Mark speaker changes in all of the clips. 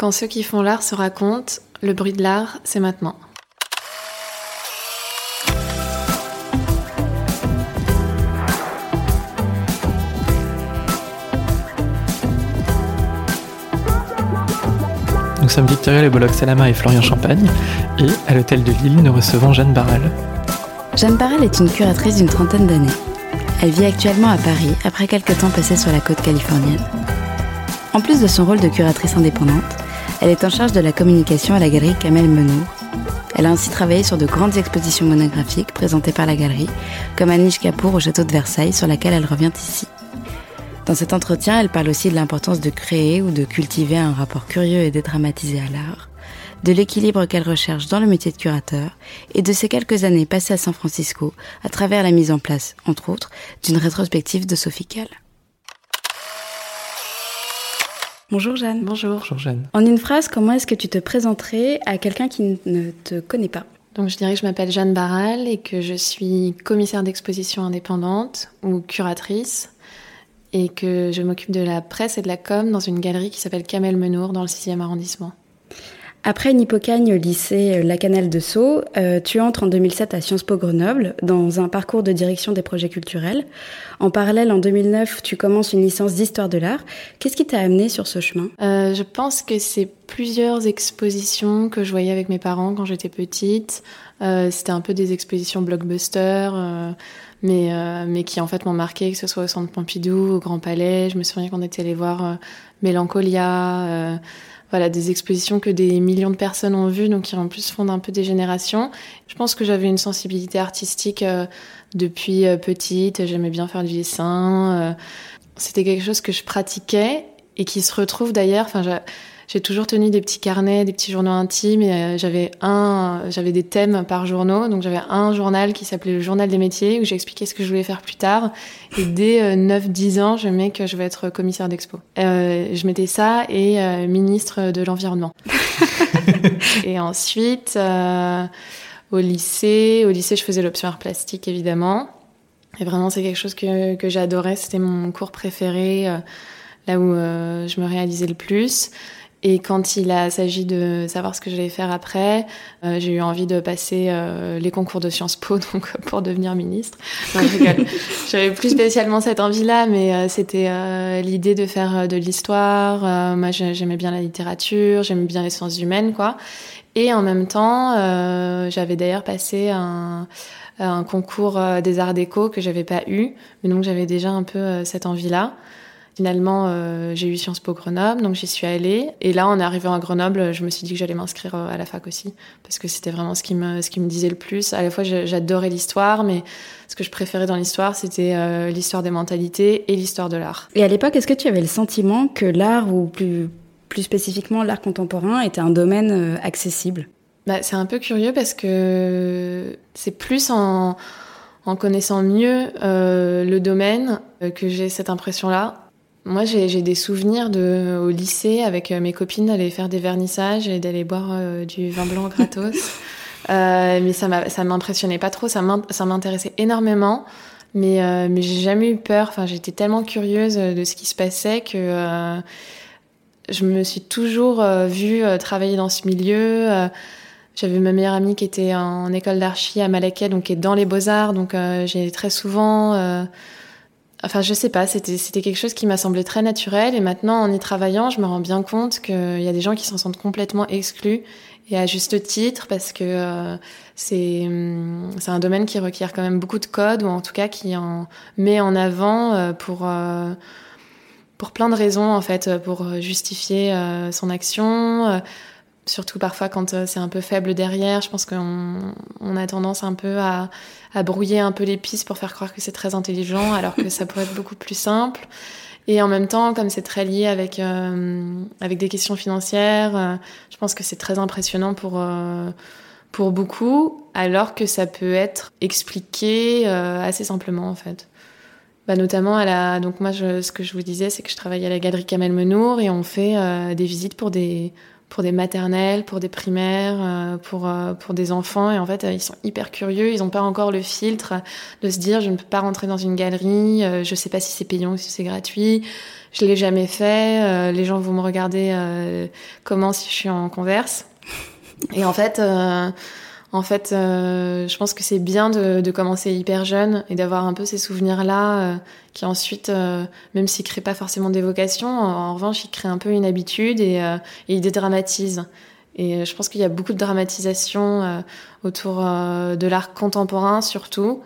Speaker 1: Quand ceux qui font l'art se racontent, le bruit de l'art, c'est maintenant.
Speaker 2: Nous sommes Victoria Le Bolloc Salama et Florian Champagne, et à l'hôtel de Lille, nous recevons Jeanne Barral.
Speaker 3: Jeanne Barral est une curatrice d'une trentaine d'années. Elle vit actuellement à Paris après quelques temps passés sur la côte californienne. En plus de son rôle de curatrice indépendante, elle est en charge de la communication à la galerie Kamel Menour. Elle a ainsi travaillé sur de grandes expositions monographiques présentées par la galerie, comme Anish Kapoor au château de Versailles, sur laquelle elle revient ici. Dans cet entretien, elle parle aussi de l'importance de créer ou de cultiver un rapport curieux et dédramatisé à l'art, de l'équilibre qu'elle recherche dans le métier de curateur et de ses quelques années passées à San Francisco à travers la mise en place, entre autres, d'une rétrospective de Sophie. Bonjour Jeanne.
Speaker 1: Bonjour.
Speaker 2: Bonjour Jeanne.
Speaker 3: En une phrase, comment est-ce que tu te présenterais à quelqu'un qui ne te connaît pas?
Speaker 1: Donc je dirais que je m'appelle Jeanne Barral et que je suis commissaire d'exposition indépendante ou curatrice et que je m'occupe de la presse et de la com dans une galerie qui s'appelle Kamel Menour dans le 6e arrondissement.
Speaker 3: Après au lycée La Canale de Sceaux, euh, tu entres en 2007 à Sciences Po Grenoble dans un parcours de direction des projets culturels. En parallèle, en 2009, tu commences une licence d'histoire de l'art. Qu'est-ce qui t'a amené sur ce chemin?
Speaker 1: Euh, Je pense que c'est plusieurs expositions que je voyais avec mes parents quand j'étais petite. Euh, C'était un peu des expositions blockbuster, euh, mais, euh, mais qui en fait m'ont marqué, que ce soit au Centre Pompidou, au Grand Palais. Je me souviens qu'on était allé voir euh, Mélancolia voilà, des expositions que des millions de personnes ont vues, donc qui en plus fondent un peu des générations. Je pense que j'avais une sensibilité artistique euh, depuis euh, petite, j'aimais bien faire du dessin. Euh, C'était quelque chose que je pratiquais et qui se retrouve d'ailleurs. Enfin, j'ai toujours tenu des petits carnets, des petits journaux intimes. Et euh, j'avais un, j'avais des thèmes par journaux. Donc j'avais un journal qui s'appelait le journal des métiers où j'expliquais ce que je voulais faire plus tard. Et dès euh, 9-10 ans, je mets que je vais être commissaire d'expo. Euh, je mettais ça et euh, ministre de l'environnement. et ensuite, euh, au lycée, au lycée, je faisais l'option art plastique évidemment. Et vraiment, c'est quelque chose que, que j'adorais. C'était mon cours préféré, euh, là où euh, je me réalisais le plus. Et quand il a s'agit de savoir ce que j'allais faire après, euh, j'ai eu envie de passer euh, les concours de Sciences Po donc pour devenir ministre. Non, je rigole. J'avais plus spécialement cette envie-là, mais euh, c'était l'idée de faire de l'histoire. Moi, j'aimais bien la littérature, j'aimais bien les sciences humaines, quoi. Et en même temps, j'avais d'ailleurs passé un, un concours des arts déco que j'avais pas eu, mais donc j'avais déjà un peu cette envie-là. Finalement, euh, j'ai eu Sciences Po Grenoble, donc j'y suis allée. Et là, en arrivant à Grenoble, je me suis dit que j'allais m'inscrire à la fac aussi, parce que c'était vraiment ce qui me, ce qui me disait le plus. À la fois, j'adorais l'histoire, mais ce que je préférais dans l'histoire, c'était euh, l'histoire des mentalités et l'histoire de l'art.
Speaker 3: Et à l'époque, est-ce que tu avais le sentiment que l'art, ou plus, plus spécifiquement l'art contemporain, était un domaine euh, accessible?
Speaker 1: Bah, C'est un peu curieux parce que c'est plus en, en connaissant mieux euh, le domaine que j'ai cette impression-là. Moi, j'ai des souvenirs de, au lycée avec euh, mes copines d'aller faire des vernissages et d'aller boire euh, du vin blanc gratos. euh, mais ça m'impressionnait pas trop, ça m'intéressait énormément. Mais, euh, mais j'ai jamais eu peur. Enfin, j'étais tellement curieuse de ce qui se passait que je me suis toujours vue travailler dans ce milieu. J'avais ma meilleure amie qui était en école d'archi à Malaquais, donc qui est dans les beaux-arts. Donc j'ai très souvent Enfin, je sais pas, c'était c'était quelque chose qui m'a semblé très naturel. Et maintenant, en y travaillant, je me rends bien compte qu'il y a des gens qui s'en sentent complètement exclus, et à juste titre, parce que euh, c'est c'est un domaine qui requiert quand même beaucoup de code, ou en tout cas qui en met en avant euh, pour euh, pour plein de raisons en fait, pour justifier euh, son action. Surtout parfois quand euh, c'est un peu faible derrière. Je pense qu'on on a tendance un peu à, à, brouiller un peu les pistes pour faire croire que c'est très intelligent, alors que ça pourrait être beaucoup plus simple. Et en même temps, comme c'est très lié avec euh, avec des questions financières, euh, je pense que c'est très impressionnant pour euh, pour beaucoup, alors que ça peut être expliqué assez simplement en fait. Bah, notamment à la donc moi je, ce que je vous disais c'est que je travaille à la galerie Kamel Menour et on fait des visites pour des pour des maternelles, pour des primaires, pour pour des enfants. Et en fait, ils sont hyper curieux. Ils n'ont pas encore le filtre de se dire je ne peux pas rentrer dans une galerie. je sais pas si c'est payant ou si c'est gratuit. Je l'ai jamais fait. les gens vont me regarder comment si je suis en converse. Et en fait. En fait, euh, je pense que c'est bien de, commencer hyper jeune et d'avoir un peu ces souvenirs-là euh, qui ensuite, euh, même s'ils créent pas forcément des vocations, en, revanche, ils créent un peu une habitude et, et ils dédramatisent. Et je pense qu'il y a beaucoup de dramatisation autour de l'art contemporain surtout.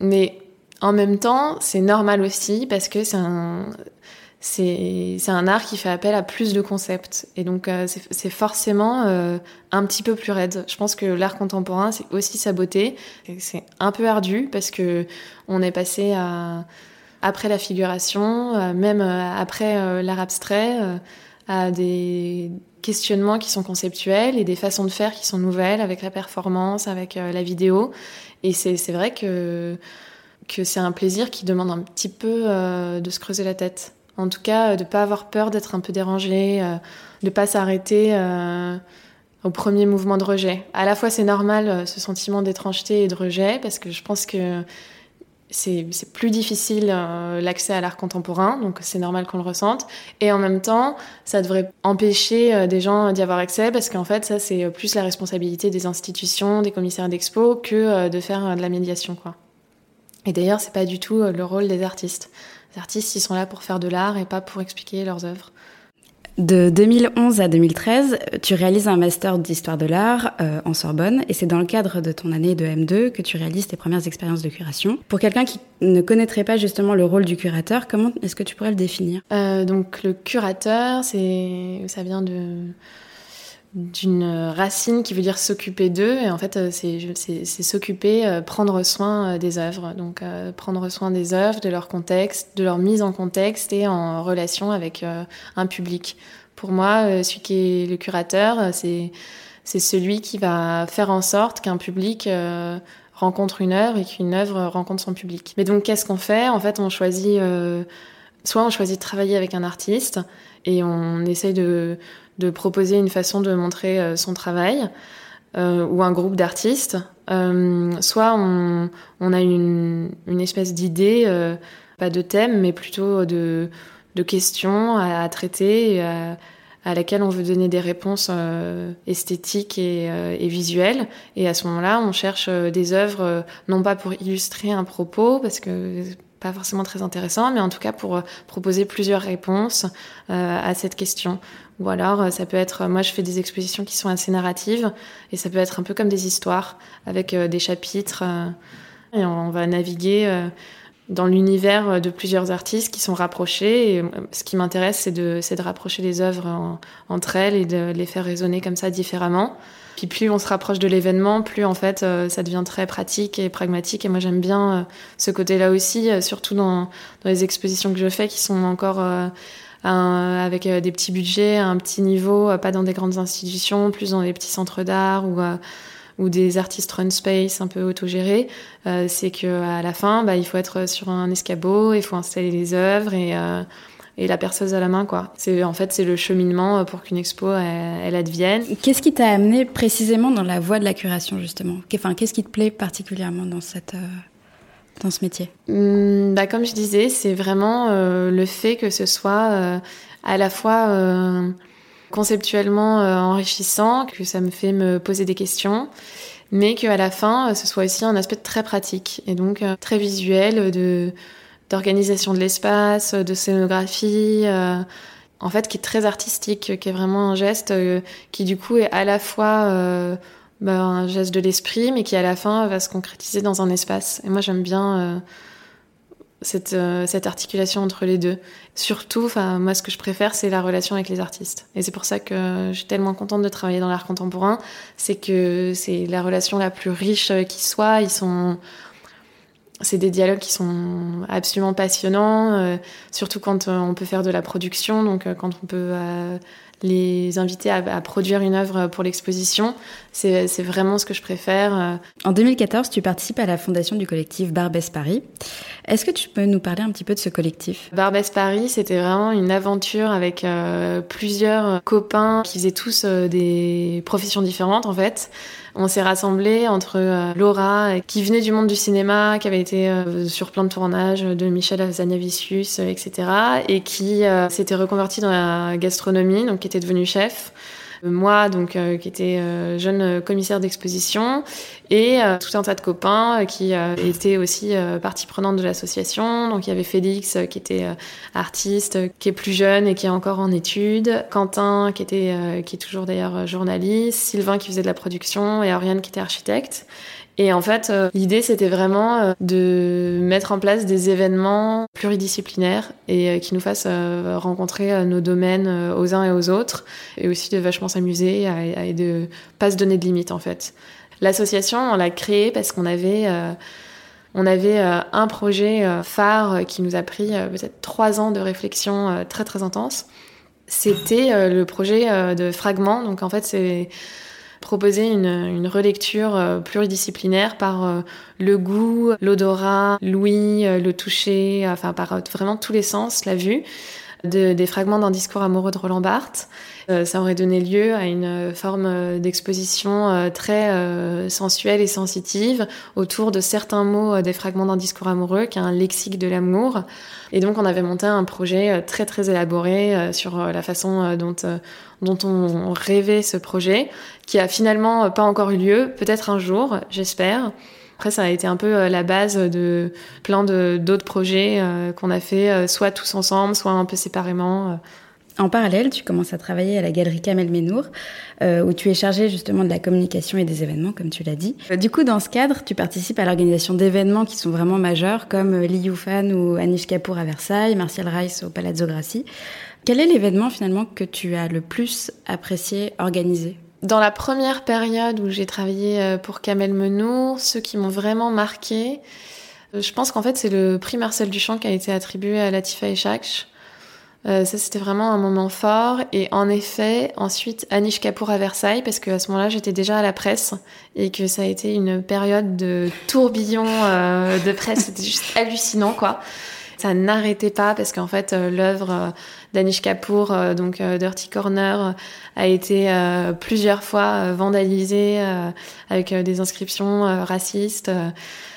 Speaker 1: Mais en même temps, c'est normal aussi parce que c'est un, c'est un art qui fait appel à plus de concepts. Et donc, euh, c'est forcément euh, un petit peu plus raide. Je pense que l'art contemporain, c'est aussi sa beauté. C'est un peu ardu parce que on est passé à, après la figuration, euh, même après l'art abstrait, à des questionnements qui sont conceptuels et des façons de faire qui sont nouvelles avec la performance, avec la vidéo. Et c'est vrai que, que c'est un plaisir qui demande un petit peu de se creuser la tête. En tout cas, euh, de pas avoir peur d'être un peu dérangé, euh, de pas s'arrêter euh, au premier mouvement de rejet. À la fois, c'est normal ce sentiment d'étrangeté et de rejet parce que je pense que c'est plus difficile l'accès à l'art contemporain, donc c'est normal qu'on le ressente. Et en même temps, ça devrait empêcher des gens d'y avoir accès parce qu'en fait, ça c'est plus la responsabilité des institutions, des commissaires d'expo que de faire de la médiation, quoi. Et d'ailleurs, c'est pas du tout le rôle des artistes. Les artistes, ils sont là pour faire de l'art et pas pour expliquer leurs œuvres.
Speaker 3: De 2011 à 2013, tu réalises un master d'histoire de l'art euh, en Sorbonne et c'est dans le cadre de ton année de M2 que tu réalises tes premières expériences de curation. Pour quelqu'un qui ne connaîtrait pas justement le rôle du curateur, comment est-ce que tu pourrais le définir?
Speaker 1: Euh, Donc le curateur, c'est ça vient de d'une racine qui veut dire s'occuper d'eux. Et en fait euh, c'est s'occuper euh, prendre soin euh, des œuvres. Donc prendre soin des œuvres de leur contexte de leur mise en contexte et en relation avec un public. Pour moi celui qui est le curateur c'est c'est celui qui va faire en sorte qu'un public rencontre une œuvre et qu'une œuvre rencontre son public. Mais donc qu'est-ce qu'on fait? En fait on choisit soit on choisit de travailler avec un artiste et on essaye de de proposer une façon de montrer euh, son travail euh, ou un groupe d'artistes. Euh, soit on, on, a une, une espèce d'idée, pas de thème, mais plutôt de, de questions à, à traiter, à, à, laquelle on veut donner des réponses esthétiques et, et, visuelles. Et à ce moment-là, on cherche des œuvres, non pas pour illustrer un propos, parce que pas forcément très intéressant, mais en tout cas pour proposer plusieurs réponses à cette question. Ou alors, euh, ça peut être, moi je fais des expositions qui sont assez narratives, et ça peut être un peu comme des histoires, avec euh, des chapitres, euh, et on va naviguer dans l'univers de plusieurs artistes qui sont rapprochés. Et ce qui m'intéresse, c'est de, de rapprocher les œuvres entre elles et de les faire résonner comme ça différemment. Puis plus on se rapproche de l'événement, plus en fait ça devient très pratique et pragmatique. Et moi j'aime bien ce côté-là aussi, surtout dans, dans les expositions que je fais qui sont encore avec euh, des petits budgets, un petit niveau, euh, pas dans des grandes institutions, plus dans des petits centres d'art ou euh, ou des artistes run space un peu autogérés, c'est que à la fin, bah, il faut être sur un escabeau, il faut installer les œuvres et et la perceuse à la main quoi. C'est en fait c'est le cheminement pour qu'une expo elle, advienne.
Speaker 3: Qu'est-ce qui t'a amené précisément dans la voie de la curation justement? Enfin, qu'est-ce qui te plaît particulièrement dans cette dans ce métier
Speaker 1: hmm, bah, Comme je disais, c'est vraiment euh, le fait que ce soit euh, à la fois euh, conceptuellement enrichissant, que ça me fait me poser des questions, mais qu'à la fin, ce soit aussi un aspect très pratique et donc très visuel d'organisation de l'espace, de scénographie, en fait, qui est très artistique, qui est vraiment un geste qui du coup est à la fois bah, un geste de l'esprit, mais qui à la fin va se concrétiser dans un espace. Et moi, j'aime bien euh, cette, euh, cette articulation entre les deux. Surtout, moi, ce que je préfère, c'est la relation avec les artistes. Et c'est pour ça que je suis tellement contente de travailler dans l'art contemporain. C'est que c'est la relation la plus riche qui soit. Ils sont, c'est des dialogues qui sont absolument passionnants, euh, surtout quand on peut faire de la production, donc quand on peut les inviter à, produire une œuvre pour l'exposition. C'est vraiment ce que je préfère.
Speaker 3: En 2014, tu participes à la fondation du collectif Barbès Paris. Est-ce que tu peux nous parler un petit peu de ce collectif?
Speaker 1: Barbès Paris, c'était vraiment une aventure avec euh, plusieurs copains qui faisaient tous euh, des professions différentes en fait. On s'est rassemblés entre euh, Laura, qui venait du monde du cinéma, qui avait été sur plein de tournages de Michel Azanavicius, etc., et qui s'était reconvertie dans la gastronomie, donc qui était devenue chef. Moi, donc, euh, qui était euh, jeune commissaire d'exposition, et euh, tout un tas de copains qui étaient aussi partie prenante de l'association. Donc, il y avait Félix, qui était artiste, qui est plus jeune et qui est encore en études, Quentin, qui était, qui est toujours d'ailleurs journaliste, Sylvain, qui faisait de la production, et Oriane, qui était architecte. Et en fait, euh, l'idée, c'était vraiment euh, de mettre en place des événements pluridisciplinaires et euh, qui nous fassent rencontrer nos domaines aux uns et aux autres, et aussi de vachement s'amuser et de pas se donner de limites, en fait. L'association, on l'a créée parce qu'on avait... on avait un projet phare qui nous a pris peut-être trois ans de réflexion très très intense. C'était le projet de Fragments. Donc en fait, c'est proposer une, une relecture euh, pluridisciplinaire par euh, le goût, l'odorat, l'ouïe, euh, le toucher, enfin par vraiment tous les sens, la vue, de, des fragments d'un discours amoureux de Roland Barthes. ça aurait donné lieu à une forme d'exposition très sensuelle et sensitive autour de certains mots des fragments d'un discours amoureux, qui est un lexique de l'amour. Et donc on avait monté un projet très très élaboré sur la façon dont dont on rêvait ce projet, qui a finalement pas encore eu lieu, peut-être un jour, j'espère. Après, ça a été un peu euh, la base de plein d'autres projets euh, qu'on a fait, euh, soit tous ensemble, soit un peu séparément.
Speaker 3: En parallèle, tu commences à travailler à la galerie Kamel Menour, où tu es chargé justement de la communication et des événements, comme tu l'as dit. Du coup, dans ce cadre, tu participes à l'organisation d'événements qui sont vraiment majeurs, comme Li Yufan ou Anish Kapoor à Versailles, Martial Rice au Palazzo Grassi. Quel est l'événement finalement que tu as le plus apprécié organiser
Speaker 1: Dans la première période où j'ai travaillé euh, pour Kamel Menour, ceux qui m'ont vraiment marqué, euh, je pense qu'en fait c'est le prix Marcel Duchamp qui a été attribué à Latifa Echach. Euh, ça, c'était vraiment un moment fort. Et en effet, ensuite, Anish Kapoor à Versailles, parce qu'à ce moment-là, j'étais déjà à la presse et que ça a été une période de tourbillon de presse. C'était juste hallucinant, quoi. Ça n'arrêtait pas parce qu'en fait, l'œuvre Danish Kapoor, euh, donc euh, Dirty Corner, a été euh, plusieurs fois vandalisé avec des inscriptions racistes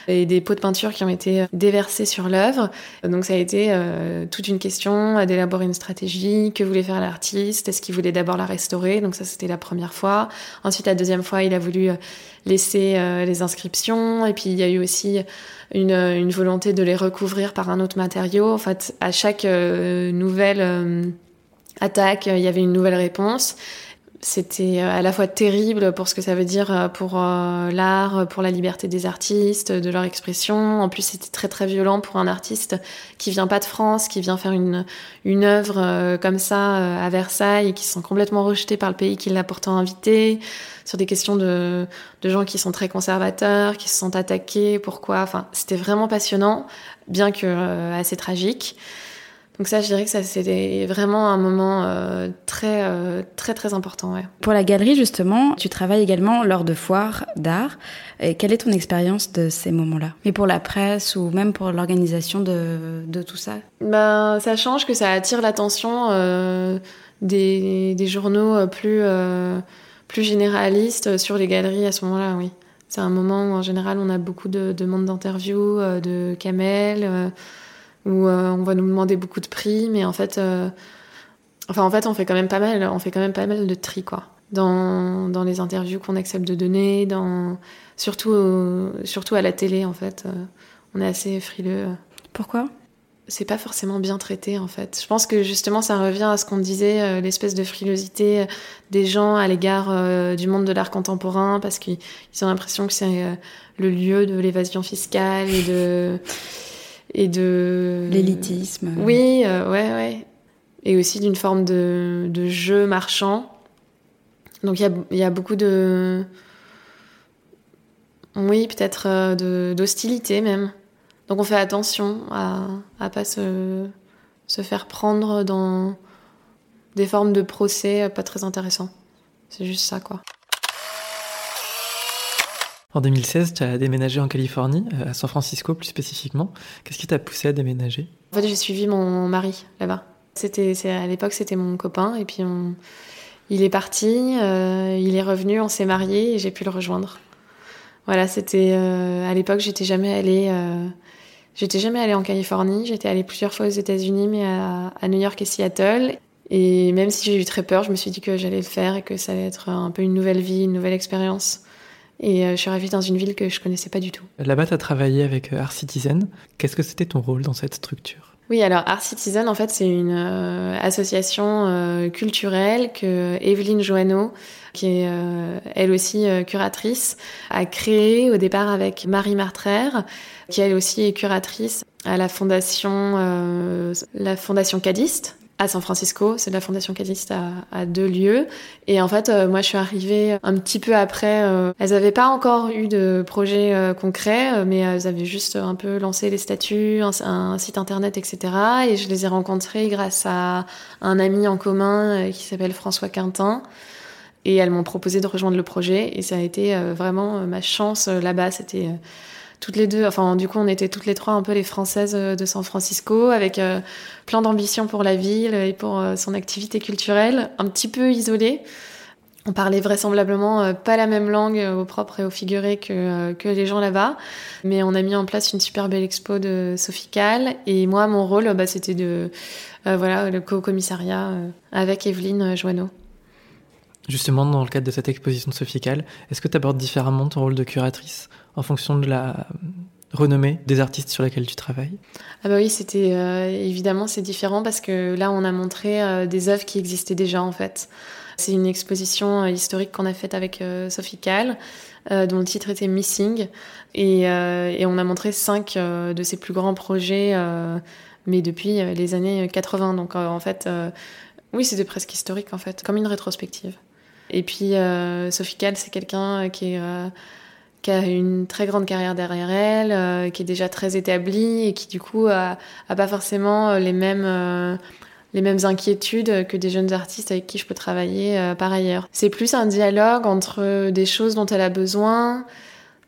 Speaker 1: et des pots de peinture qui ont été déversés sur l'œuvre. Donc ça a été toute une question d'élaborer une stratégie. Que voulait faire l'artiste Est-ce qu'il voulait d'abord la restaurer? Donc ça c'était la première fois. Ensuite la deuxième fois il a voulu laisser les inscriptions et puis il y a eu aussi une, une, volonté de les recouvrir par un autre matériau. En fait, à chaque euh, nouvelle euh, attaque, il y avait une nouvelle réponse. C'était euh, à la fois terrible pour ce que ça veut dire pour l'art, pour la liberté des artistes, de leur expression. En plus, c'était très très violent pour un artiste qui vient pas de France, qui vient faire une une œuvre comme ça à Versailles et qui sont complètement rejetés par le pays qui l'a pourtant invité sur des questions de, de gens qui sont très conservateurs, qui se sont attaqués, pourquoi. Enfin, c'était vraiment passionnant, bien que euh, assez tragique. Donc ça, je dirais que ça c'était vraiment un moment euh, très euh, très très important. Ouais.
Speaker 3: Pour la galerie justement, tu travailles également lors de foires d'art. Et quelle est ton expérience de ces moments-là? Mais pour la presse ou même pour l'organisation de, de, tout ça?
Speaker 1: Ben ça change que ça attire l'attention des, des, journaux plus plus généraliste sur les galeries à ce moment-là, oui. C'est un moment où en général on a beaucoup de demandes d'interviews, euh, de camels, euh, où euh, on va nous demander beaucoup de prix, mais en fait, enfin en fait on fait quand même pas mal, on fait quand même pas mal de tri quoi. Dans, dans les interviews qu'on accepte de donner, dans surtout surtout à la télé en fait, on est assez frileux.
Speaker 3: Pourquoi?
Speaker 1: C'est pas forcément bien traité en fait. Je pense que justement ça revient à ce qu'on disait, euh, l'espèce de frilosité euh, des gens à l'égard euh, du monde de l'art contemporain parce qu'ils ont l'impression que c'est le lieu de l'évasion fiscale et de et de
Speaker 3: l'élitisme.
Speaker 1: Oui, ouais, ouais, et aussi d'une forme de, de jeu marchand. Donc il y a, y a beaucoup de oui, peut-être d'hostilité même. Donc on fait attention à ne pas se, se, faire prendre dans des formes de procès pas très intéressants. C'est juste ça, quoi.
Speaker 2: En 2016, tu as déménagé en Californie, à San Francisco plus spécifiquement. Qu'est-ce qui t'a poussé à déménager?
Speaker 1: En fait, j'ai suivi mon mari là-bas. C'était, à l'époque, c'était mon copain, et puis il est parti, il est revenu, on s'est mariés, et j'ai pu le rejoindre. Voilà, c'était à l'époque, j'étais jamais allée J'étais jamais allée en Californie, j'étais allée plusieurs fois aux États-Unis, mais à, New York et Seattle. Et même si j'ai eu très peur, je me suis dit que j'allais le faire et que ça allait être un peu une nouvelle vie, une nouvelle expérience. Et euh, je suis arrivée dans une ville que je connaissais pas du tout.
Speaker 2: Là-bas, tu as travaillé avec euh, Art Citizen. Qu'est-ce que c'était ton rôle dans cette structure?
Speaker 1: Oui, alors Art Citizen, en fait, c'est une euh, association culturelle que Evelyne Joanneau, qui est elle aussi curatrice, a créée au départ avec Marie Martraire qui elle aussi est curatrice à la fondation, euh, la fondation Cadiste à San Francisco. C'est la fondation à, à, deux lieux. Et en fait, euh, moi, je suis arrivée un petit peu après. Euh, elles n'avaient pas encore eu de projet euh, concret, mais elles avaient juste un peu lancé les statuts, un, un, site internet, etc. Et je les ai rencontrées grâce à un ami en commun qui s'appelle François Quintin. Et elles m'ont proposé de rejoindre le projet. Et ça a été vraiment ma chance là-bas. C'était toutes les deux, enfin du coup on était toutes les trois un peu les françaises euh, de San Francisco avec euh, plein d'ambition pour la ville et pour euh, son activité culturelle, un petit peu isolées. On parlait vraisemblablement pas la même langue au propre et au figuré que, que les gens là-bas, mais on a mis en place une super belle expo de Sophical et moi mon rôle bah, c'était de voilà le co-commissariat avec Evelyne Joanneau.
Speaker 2: Justement, dans le cadre de cette exposition de Sophical, est-ce que tu abordes différemment ton rôle de curatrice? En fonction de la renommée des artistes sur lesquels tu travailles
Speaker 1: Ah bah oui, c'était euh, évidemment c'est différent parce que là on a montré euh, des œuvres qui existaient déjà en fait. C'est une exposition euh, historique qu'on a faite avec Sophie Kahl, dont le titre était Missing, et, et on a montré cinq de ses plus grands projets, mais depuis les années 80. Donc en fait, oui, c'était presque historique en fait, comme une rétrospective. Et puis Sophie Kahl, c'est quelqu'un qui est qui a une très grande carrière derrière elle, euh, qui est déjà très établie et qui du coup a, pas forcément euh, les mêmes euh, les mêmes inquiétudes que des jeunes artistes avec qui je peux travailler par ailleurs. C'est plus un dialogue entre des choses dont elle a besoin,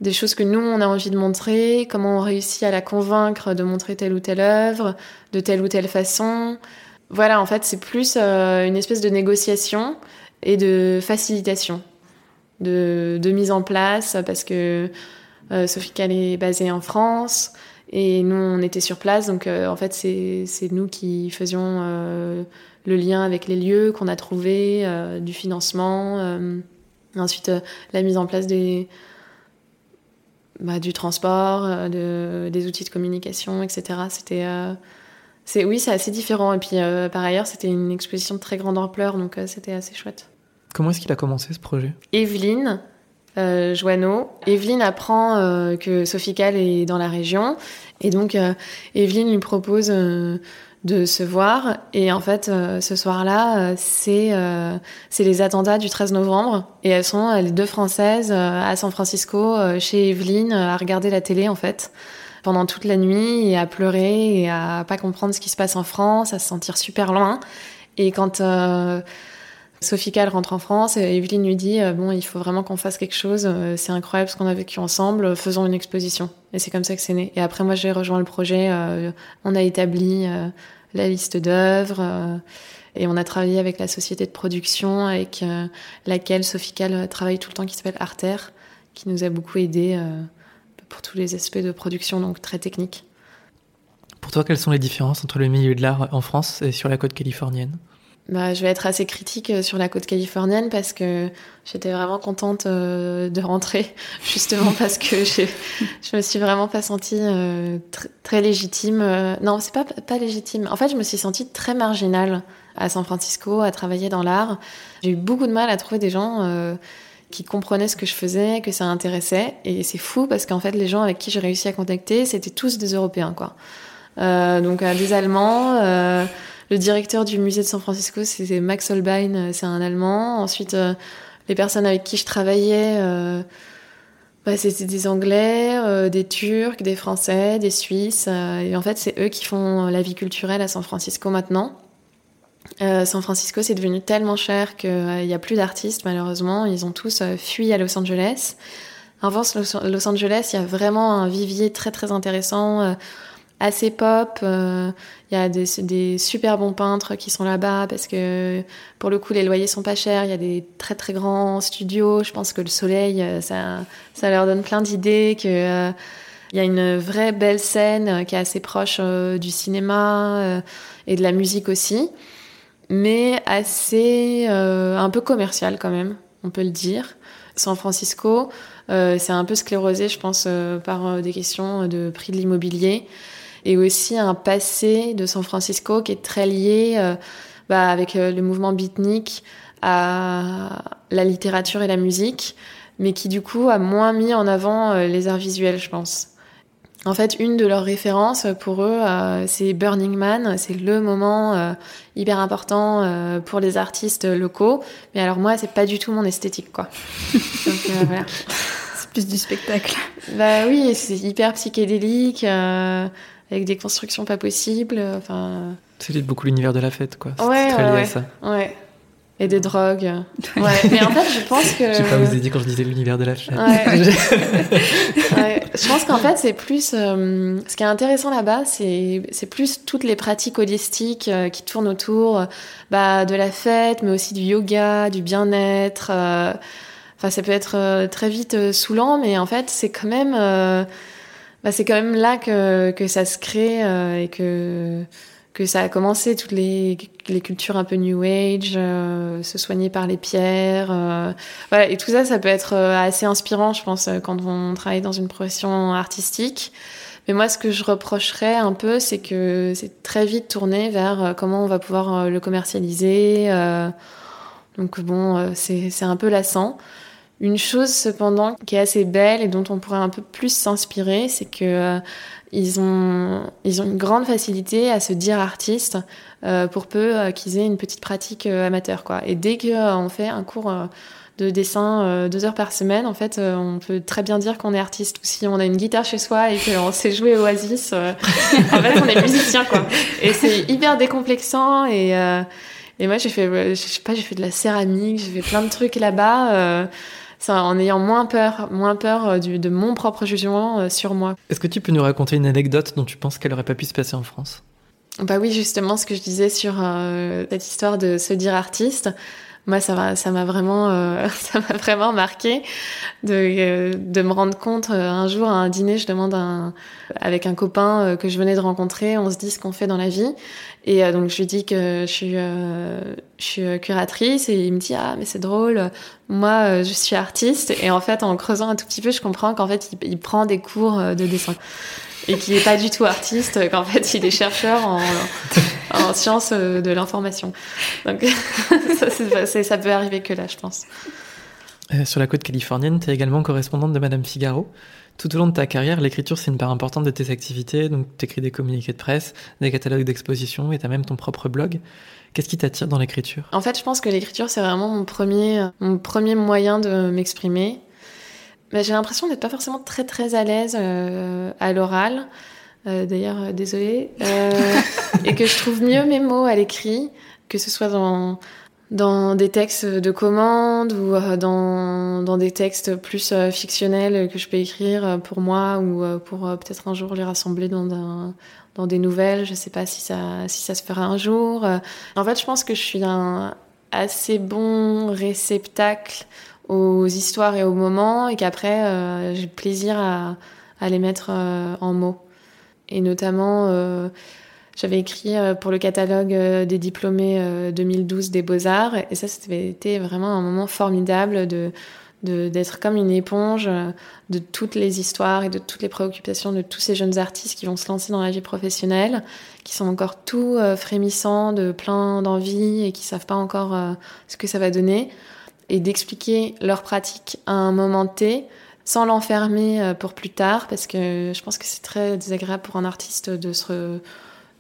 Speaker 1: des choses que nous on a envie de montrer, comment on réussit à la convaincre de montrer telle ou telle œuvre, de telle ou telle façon. Voilà, en fait, c'est plus une espèce de négociation et de facilitation de, mise en place parce que euh, Sophie Cal est basée en France et nous on était sur place. Donc euh, en fait c'est nous qui faisions euh, le lien avec les lieux qu'on a trouvé du financement ensuite la mise en place des bah, du transport de, des outils de communication etc c'était oui c'est assez différent. Et puis par ailleurs c'était une exposition de très grande ampleur. Donc c'était assez chouette
Speaker 2: Comment est-ce qu'il a commencé ce projet?
Speaker 1: Evelyne euh, Joanneau. Evelyne apprend euh, que Sophie Cal est dans la région. Et donc euh, Evelyne lui propose euh, de se voir. Et en fait ce soir-là c'est c'est les attentats du 13 novembre. Et elles sont les deux françaises à San Francisco chez Evelyne à regarder la télé en fait pendant toute la nuit et à pleurer et à pas comprendre ce qui se passe en France, à se sentir super loin. Et quand Sophie Cal rentre en France et Evelyne lui dit euh, bon il faut vraiment qu'on fasse quelque chose euh, c'est incroyable ce qu'on a vécu ensemble faisons une exposition. Et c'est comme ça que c'est né. Et après moi j'ai rejoint le projet euh, on a établi la liste d'œuvres et on a travaillé avec la société de production avec laquelle Sophie Cal travaille tout le temps qui s'appelle Arter qui nous a beaucoup aidé pour tous les aspects de production donc très techniques.
Speaker 2: Pour toi, quelles sont les différences entre le milieu de l'art en France et sur la côte californienne?
Speaker 1: Bah, je vais être assez critique euh, sur la côte californienne parce que j'étais vraiment contente euh, de rentrer, justement parce que je me suis vraiment pas sentie euh, très légitime. Non, c'est pas pas légitime. En fait, je me suis sentie très marginale à San Francisco, à travailler dans l'art. J'ai eu beaucoup de mal à trouver des gens qui comprenaient ce que je faisais, que ça intéressait. Et c'est fou parce qu'en fait, les gens avec qui j'ai réussi à contacter, c'était tous des Européens, quoi. donc des Allemands. Le directeur du musée de San Francisco, c'est Max Holbein, euh, c'est un Allemand. Ensuite, euh, les personnes avec qui je travaillais, euh, bah, c'était des Anglais, des Turcs, des Français, des Suisses. et en fait, c'est eux qui font la vie culturelle à San Francisco maintenant. San Francisco, c'est devenu tellement cher qu'il n'y a plus d'artistes, malheureusement. Ils ont tous fui à Los Angeles. En Los Angeles, il y a vraiment un vivier très très intéressant assez pop. Euh, il y a des, super bons peintres qui sont là-bas parce que pour le coup les loyers sont pas chers. Il y a des très très grands studios. Je pense que le soleil euh, ça, ça leur donne plein d'idées. Que euh, il y a une vraie belle scène qui est assez proche du cinéma et de la musique aussi, mais assez un peu commercial quand même, on peut le dire. San Francisco, c'est un peu sclérosé, je pense, par des questions de prix de l'immobilier et aussi un passé de San Francisco qui est très lié euh, bah, avec euh, le mouvement beatnik à la littérature et la musique, mais qui du coup a moins mis en avant euh, les arts visuels, je pense. En fait, une de leurs références pour eux, c'est Burning Man. C'est le moment hyper important pour les artistes locaux. Mais alors moi, c'est pas du tout mon esthétique, quoi.
Speaker 3: Donc voilà. C'est plus du spectacle.
Speaker 1: Bah oui, c'est hyper psychédélique avec des constructions pas possibles. Enfin.
Speaker 2: C'est beaucoup l'univers de la fête, quoi.
Speaker 1: Ouais, très lié à ça. Ouais. Et des drogues. Ouais. Mais en fait, je pense que.
Speaker 2: J'ai pas osé dire quand je disais l'univers de la fête.
Speaker 1: Ouais. ouais. Je pense qu'en fait, c'est plus. Euh, ce qui est intéressant là-bas, c'est c'est plus toutes les pratiques holistiques euh, qui tournent autour bah, de la fête, mais aussi du yoga, du bien-être. Euh, enfin, ça peut être très vite saoulant, mais en fait, c'est quand même bah, c'est quand même là que, que ça se crée euh, et que, que ça a commencé, toutes les, les cultures un peu New Age, euh, se soigner par les pierres. Euh, voilà, et tout ça, ça peut être assez inspirant, je pense, quand on travaille dans une profession artistique. Mais moi, ce que je reprocherais un peu, c'est que c'est très vite tourné vers comment on va pouvoir le commercialiser. donc bon, c'est un peu lassant. Une chose cependant qui est assez belle et dont on pourrait un peu plus s'inspirer, c'est que euh, ils ont ils ont une grande facilité à se dire artistes euh, pour peu euh, qu'ils aient une petite pratique amateur quoi. Et dès qu'on fait un cours de dessin deux heures par semaine, en fait, on peut très bien dire qu'on est artiste. Ou si on a une guitare chez soi et qu'on sait jouer Oasis, en fait, on est musicien, quoi. Et c'est hyper décomplexant. Et, et moi, j'ai fait, je sais pas, j'ai fait de la céramique, j'ai fait plein de trucs là-bas en ayant moins peur, moins peur euh, du, de mon propre jugement euh, sur moi.
Speaker 2: Est-ce que tu peux nous raconter une anecdote dont tu penses qu'elle aurait pas pu se passer en France?
Speaker 1: Bah oui, justement, ce que je disais sur euh, cette histoire de se dire artiste moi ça m'a ça m'a vraiment ça m'a vraiment marqué de de me rendre compte un jour à un dîner je demande un avec un copain que je venais de rencontrer on se dit ce qu'on fait dans la vie. Et donc je lui dis que je suis je suis curatrice et il me dit ah mais c'est drôle. Moi, euh, je suis artiste. Et en fait, en creusant un tout petit peu, je comprends qu'en fait, il, prend des cours euh, de dessin et qu'il n'est pas du tout artiste, qu'en fait, il est chercheur en, en sciences euh, de l'information. Donc, ça, ça, peut arriver que là, je pense.
Speaker 2: sur la côte californienne, tu es également correspondante de Madame Figaro. Tout au long de ta carrière, l'écriture, c'est une part importante de tes activités. Donc, tu écris des communiqués de presse, des catalogues d'exposition et tu as même ton propre blog. Qu'est-ce qui t'attire dans l'écriture?
Speaker 1: En fait, je pense que l'écriture, c'est vraiment mon premier, mon premier moyen de m'exprimer. J'ai l'impression d'être pas forcément très très à l'aise euh, à l'oral. Euh, D'ailleurs, euh, désolée. Euh, et que je trouve mieux mes mots à l'écrit, que ce soit dans dans des textes de commande ou dans, dans des textes plus fictionnels que je peux écrire pour moi ou pour peut-être un jour les rassembler dans un, dans des nouvelles. Je sais pas si ça, si ça se fera un jour. En fait, je pense que je suis un assez bon réceptacle aux histoires et aux moments et qu'après, euh, j'ai plaisir à, les mettre euh, en mots. Et notamment, euh, j'avais écrit pour le catalogue des diplômés 2012 des Beaux-Arts et ça, c'était vraiment un moment formidable de d'être comme une éponge euh, de toutes les histoires et de toutes les préoccupations de tous ces jeunes artistes qui vont se lancer dans la vie professionnelle, qui sont encore tout euh, frémissants de plein d'envie et qui savent pas encore euh, ce que ça va donner, et d'expliquer leur pratique à un moment T sans l'enfermer pour plus tard, parce que je pense que c'est très désagréable pour un artiste de se,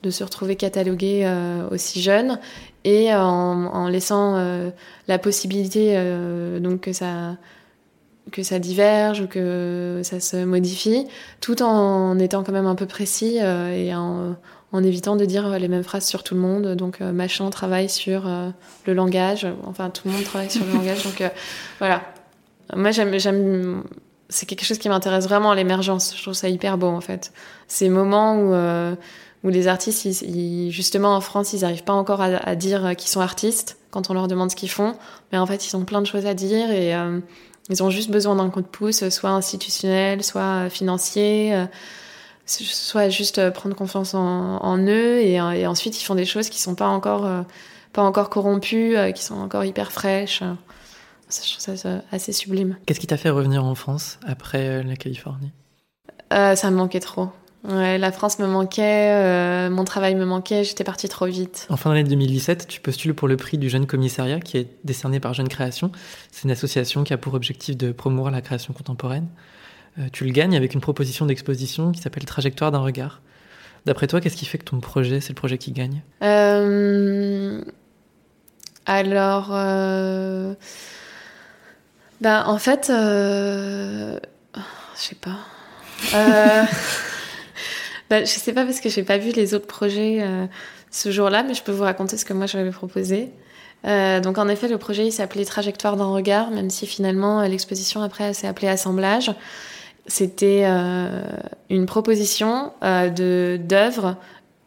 Speaker 1: de se retrouver catalogué aussi jeune et en, en laissant euh, la possibilité euh, donc que ça que ça diverge ou que ça se modifie, tout en étant quand même un peu précis euh, et en, en évitant de dire les mêmes phrases sur tout le monde. Donc machin travaille sur le langage, enfin tout le monde travaille sur le langage. Donc voilà. Moi j'aime, c'est quelque chose qui m'intéresse vraiment l'émergence. Je trouve ça hyper beau en fait. Ces moments où où les artistes, justement en France, ils n'arrivent pas encore à, dire qu'ils sont artistes quand on leur demande ce qu'ils font, mais en fait, ils ont plein de choses à dire et euh, ils ont juste besoin d'un coup de pouce, soit institutionnel, soit financier, euh, soit juste prendre confiance en, eux et, et, ensuite ils font des choses qui sont pas encore euh, pas encore corrompues, qui sont encore hyper fraîches. Je trouve ça assez sublime.
Speaker 2: Qu'est-ce qui t'a fait revenir en France après la Californie?
Speaker 1: Ça me manquait trop. Ouais, la France me manquait, euh, mon travail me manquait, j'étais partie trop vite.
Speaker 2: En fin d'année 2017, tu postules pour le prix du Jeune Commissariat qui est décerné par Jeune Création. C'est une association qui a pour objectif de promouvoir la création contemporaine. Euh, tu le gagnes avec une proposition d'exposition qui s'appelle Trajectoire d'un regard. D'après toi, qu'est-ce qui fait que ton projet, c'est le projet qui gagne?
Speaker 1: Euh... Alors, euh... ben, en fait, euh... je sais pas. Euh... Bah, je sais pas parce que j'ai pas vu les autres projets ce jour-là, mais je peux vous raconter ce que moi j'avais proposé. Donc en effet, le projet il s'appelait Trajectoire d'un regard, même si finalement l'exposition après s'est appelée Assemblage. C'était une proposition de d'œuvres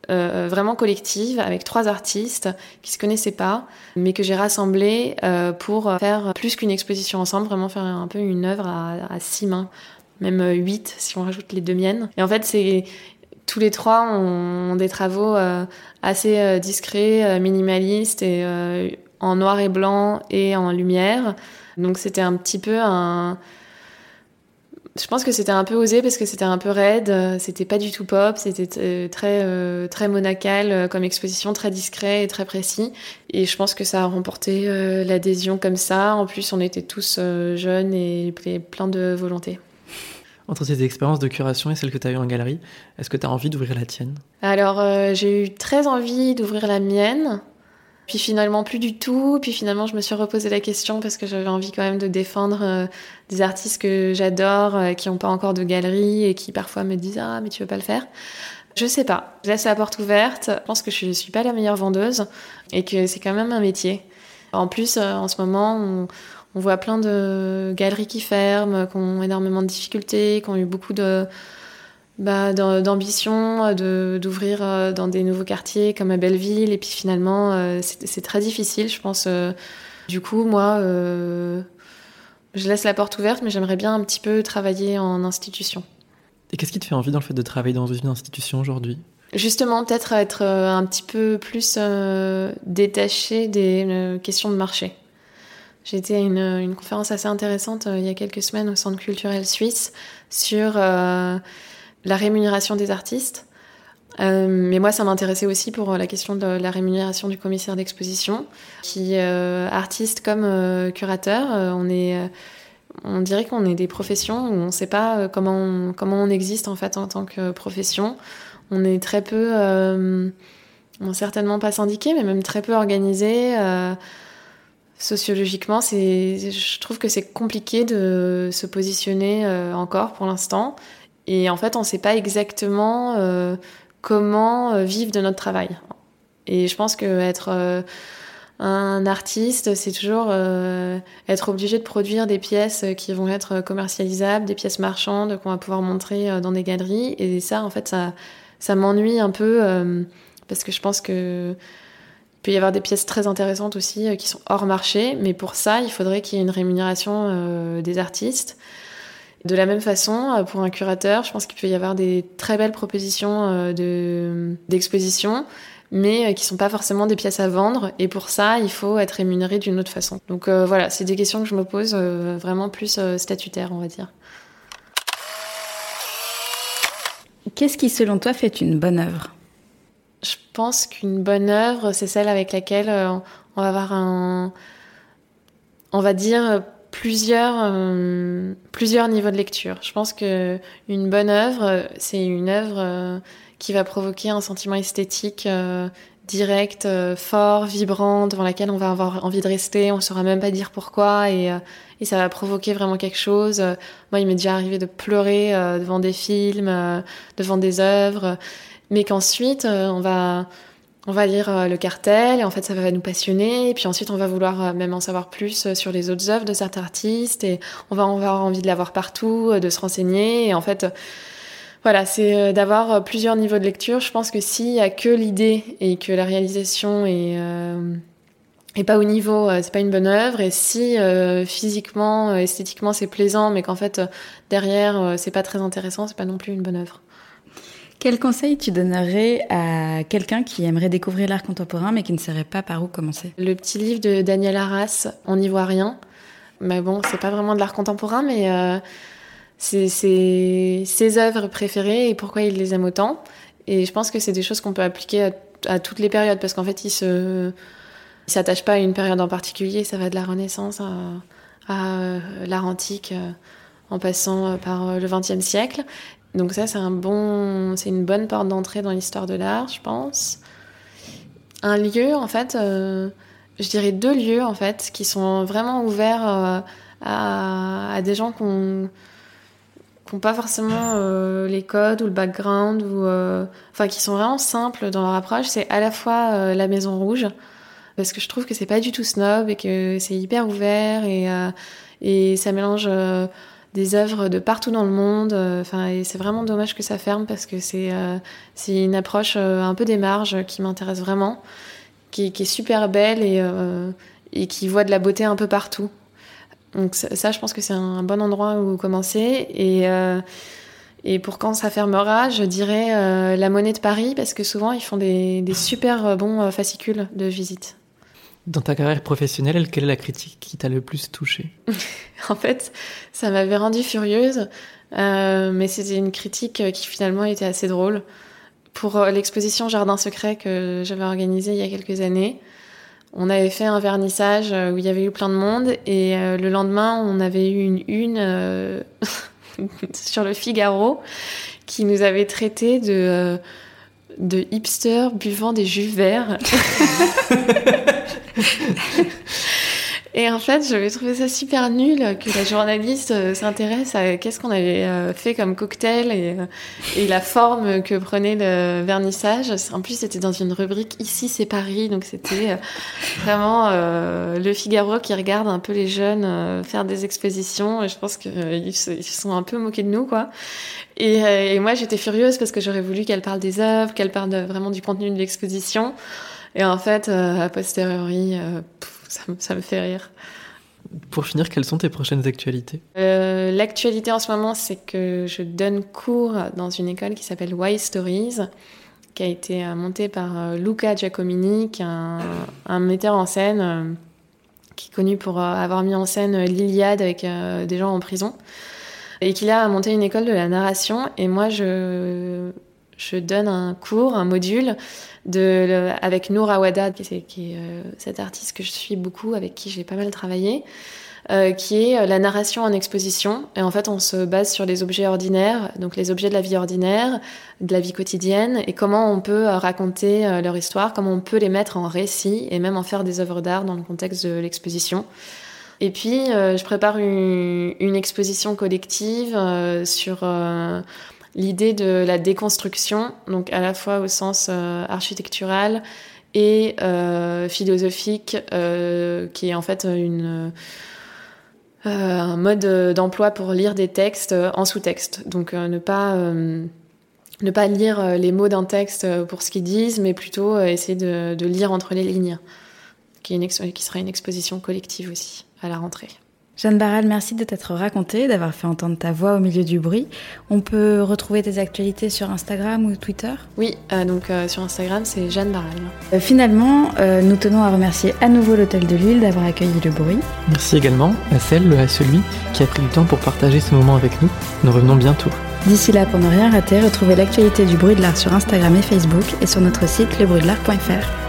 Speaker 1: vraiment collectives avec trois artistes qui se connaissaient pas, mais que j'ai rassemblées pour faire plus qu'une exposition ensemble, vraiment faire un peu une œuvre à, six mains même huit si on rajoute les deux miennes. Et en fait, c'est tous les trois ont, des travaux euh, assez euh, discrets, euh, minimalistes et en noir et blanc et en lumière. Donc c'était un petit peu un je pense que c'était un peu osé parce que c'était un peu raide, c'était pas du tout pop, c'était très très monacal comme exposition, très discret et très précis. Et je pense que ça a remporté l'adhésion comme ça. En plus, on était tous jeunes et plein de volonté.
Speaker 2: Entre ces expériences de curation et celles que tu as eues en galerie, est-ce que tu as envie d'ouvrir la tienne?
Speaker 1: Alors, euh, j'ai eu très envie d'ouvrir la mienne, puis finalement plus du tout. Puis finalement, je me suis reposé la question parce que j'avais envie quand même de défendre euh, des artistes que j'adore, euh, qui n'ont pas encore de galerie et qui parfois me disent Ah, mais tu veux pas le faire? Je sais pas. Je laisse la porte ouverte. Je pense que je suis pas la meilleure vendeuse et que c'est quand même un métier. En plus, en ce moment, on, on voit plein de galeries qui ferment, qui ont énormément de difficultés, qui ont eu beaucoup de bah, d'ambition d'ouvrir euh, dans des nouveaux quartiers comme à Belleville. Et puis finalement, euh, c'est très difficile, je pense. Euh. Du coup, moi, je laisse la porte ouverte, mais j'aimerais bien un petit peu travailler en institution.
Speaker 2: Et qu'est-ce qui te fait envie dans le fait de travailler dans une institution aujourd'hui?
Speaker 1: Justement, peut-être être un petit peu plus détaché des questions de marché. J'ai été à une, une, conférence assez intéressante euh, il y a quelques semaines au Centre culturel suisse sur euh, la rémunération des artistes. Euh, mais moi, ça m'intéressait aussi pour la question de la rémunération du commissaire d'exposition, qui, artiste comme curateur, on est, on dirait qu'on est des professions où on ne sait pas comment on, comment on existe en fait en tant que profession. On est très peu, certainement pas syndiqué, mais même très peu organisé sociologiquement, je trouve que c'est compliqué de se positionner euh, encore pour l'instant. Et en fait, on ne sait pas exactement euh, comment euh, vivre de notre travail. Et je pense que être un artiste, c'est toujours être obligé de produire des pièces qui vont être commercialisables, des pièces marchandes qu'on va pouvoir montrer dans des galeries. Et ça, en fait, ça, m'ennuie un peu parce que je pense que peut y avoir des pièces très intéressantes aussi euh, qui sont hors marché, mais pour ça, il faudrait qu'il y ait une rémunération euh, des artistes. De la même façon, euh, pour un curateur, je pense qu'il peut y avoir des très belles propositions de, d'exposition, mais qui sont pas forcément des pièces à vendre. Et pour ça, il faut être rémunéré d'une autre façon. Donc voilà, c'est des questions que je me pose vraiment plus statutaires, on va dire.
Speaker 3: Qu'est-ce qui, selon toi, fait une bonne œuvre?
Speaker 1: Je pense qu'une bonne œuvre, c'est celle avec laquelle euh, on va avoir un, on va dire plusieurs, euh, plusieurs niveaux de lecture. Je pense que une bonne œuvre, c'est une œuvre euh, qui va provoquer un sentiment esthétique direct, fort, vibrant, devant laquelle on va avoir envie de rester. On ne saura même pas dire pourquoi et, et ça va provoquer vraiment quelque chose. Moi, il m'est déjà arrivé de pleurer devant des films, devant des œuvres. mais qu'ensuite on va on va lire le cartel et en fait ça va nous passionner et puis ensuite on va vouloir même en savoir plus sur les autres œuvres de certains artistes et on va avoir envie de l'avoir partout, de se renseigner et en fait voilà, c'est d'avoir plusieurs niveaux de lecture. Je pense que s'il y a que l'idée et que la réalisation est et pas au niveau, euh, c'est pas une bonne œuvre. Et si euh, physiquement, euh, esthétiquement, c'est plaisant, mais qu'en fait derrière c'est pas très intéressant, c'est pas non plus une bonne œuvre.
Speaker 3: Quel conseil tu donnerais à quelqu'un qui aimerait découvrir l'art contemporain mais qui ne saurait pas par où commencer?
Speaker 1: Le petit livre de Daniel Arras, On n'y voit rien. Mais bon, c'est pas vraiment de l'art contemporain, mais c'est ses œuvres préférées et pourquoi il les aime autant. Et je pense que c'est des choses qu'on peut appliquer à, toutes les périodes parce qu'en fait, il se il s'attache pas à une période en particulier, ça va de la Renaissance à, euh, l'art antique, euh, en passant euh, par le XXe siècle. Donc ça, c'est un bon, c'est une bonne porte d'entrée dans l'histoire de l'art, je pense. Un lieu, en fait, je dirais deux lieux, en fait, qui sont vraiment ouverts à, des gens qui n'ont pas forcément les codes ou le background, ou, enfin, qui sont vraiment simples dans leur approche. C'est à la fois la Maison Rouge, parce que je trouve que c'est pas du tout snob et que c'est hyper ouvert et, euh, et ça mélange euh, des œuvres de partout dans le monde. Euh, enfin, et c'est vraiment dommage que ça ferme parce que c'est c'est une approche un peu des marges qui m'intéresse vraiment, qui, qui, est super belle et, et qui voit de la beauté un peu partout. Donc ça, je pense que c'est un bon endroit où commencer et et pour quand ça fermera, je dirais la Monnaie de Paris, parce que souvent ils font des, des super bons fascicules de visite.
Speaker 2: Dans ta carrière professionnelle, quelle est la critique qui t'a le plus touchée?
Speaker 1: En fait, ça m'avait rendue furieuse, euh, mais c'était une critique qui finalement était assez drôle. Pour euh, l'exposition Jardin secret que j'avais organisée il y a quelques années, on avait fait un vernissage où il y avait eu plein de monde et euh, le lendemain, on avait eu une une sur le Figaro qui nous avait traité de de hipster buvant des jus verts. Et en fait, j'avais trouvé ça super nul que la journaliste euh, s'intéresse à qu'est-ce qu'on avait euh, fait comme cocktail et, euh, et, la forme que prenait le vernissage. En plus, c'était dans une rubrique Ici c'est Paris, donc c'était vraiment le Figaro qui regarde un peu les jeunes faire des expositions. Et je pense qu'ils se sont un peu moqués de nous, quoi. Et moi, j'étais furieuse parce que j'aurais voulu qu'elle parle des œuvres, qu'elle parle vraiment du contenu de l'exposition. Et en fait, a posteriori, ça, me fait rire.
Speaker 2: Pour finir, quelles sont tes prochaines actualités?
Speaker 1: Euh, L'actualité en ce moment, c'est que je donne cours dans une école qui s'appelle Why Stories, qui a été euh, montée par euh, Luca Giacomini, qui est un, metteur en scène qui est connu pour avoir mis en scène l'Iliade avec des gens en prison, et qui a monté une école de la narration. Et moi, je, je donne un cours, un module de, avec Nour Awada, qui est, qui euh, cette artiste que je suis beaucoup, avec qui j'ai pas mal travaillé, euh, qui est euh, la narration en exposition. Et en fait, on se base sur les objets ordinaires, donc les objets de la vie ordinaire, de la vie quotidienne, et comment on peut raconter leur histoire, comment on peut les mettre en récit et même en faire des œuvres d'art dans le contexte de l'exposition. Et puis, je prépare une exposition collective sur l'idée de la déconstruction, donc à la fois au sens euh, architectural et euh, philosophique, euh, qui est en fait une, un mode d'emploi pour lire des textes en sous-texte. Donc ne pas ne pas lire les mots d'un texte pour ce qu'ils disent, mais plutôt essayer de, de, lire entre les lignes, qui, une qui sera une exposition collective aussi à la rentrée.
Speaker 3: Jeanne Barral, merci de t'être racontée, d'avoir fait entendre ta voix au milieu du bruit. On peut retrouver tes actualités sur Instagram ou Twitter?
Speaker 1: Oui, euh, donc euh, sur Instagram, c'est Jeanne Barral.
Speaker 3: Euh, finalement, nous tenons à remercier à nouveau l'Hôtel de Lille d'avoir accueilli le bruit.
Speaker 2: Merci également à celle, à celui qui a pris du temps pour partager ce moment avec nous. Nous revenons bientôt.
Speaker 3: D'ici là, pour ne rien rater, retrouvez l'actualité du bruit de l'art sur Instagram et Facebook et sur notre site lebruitdelart.fr.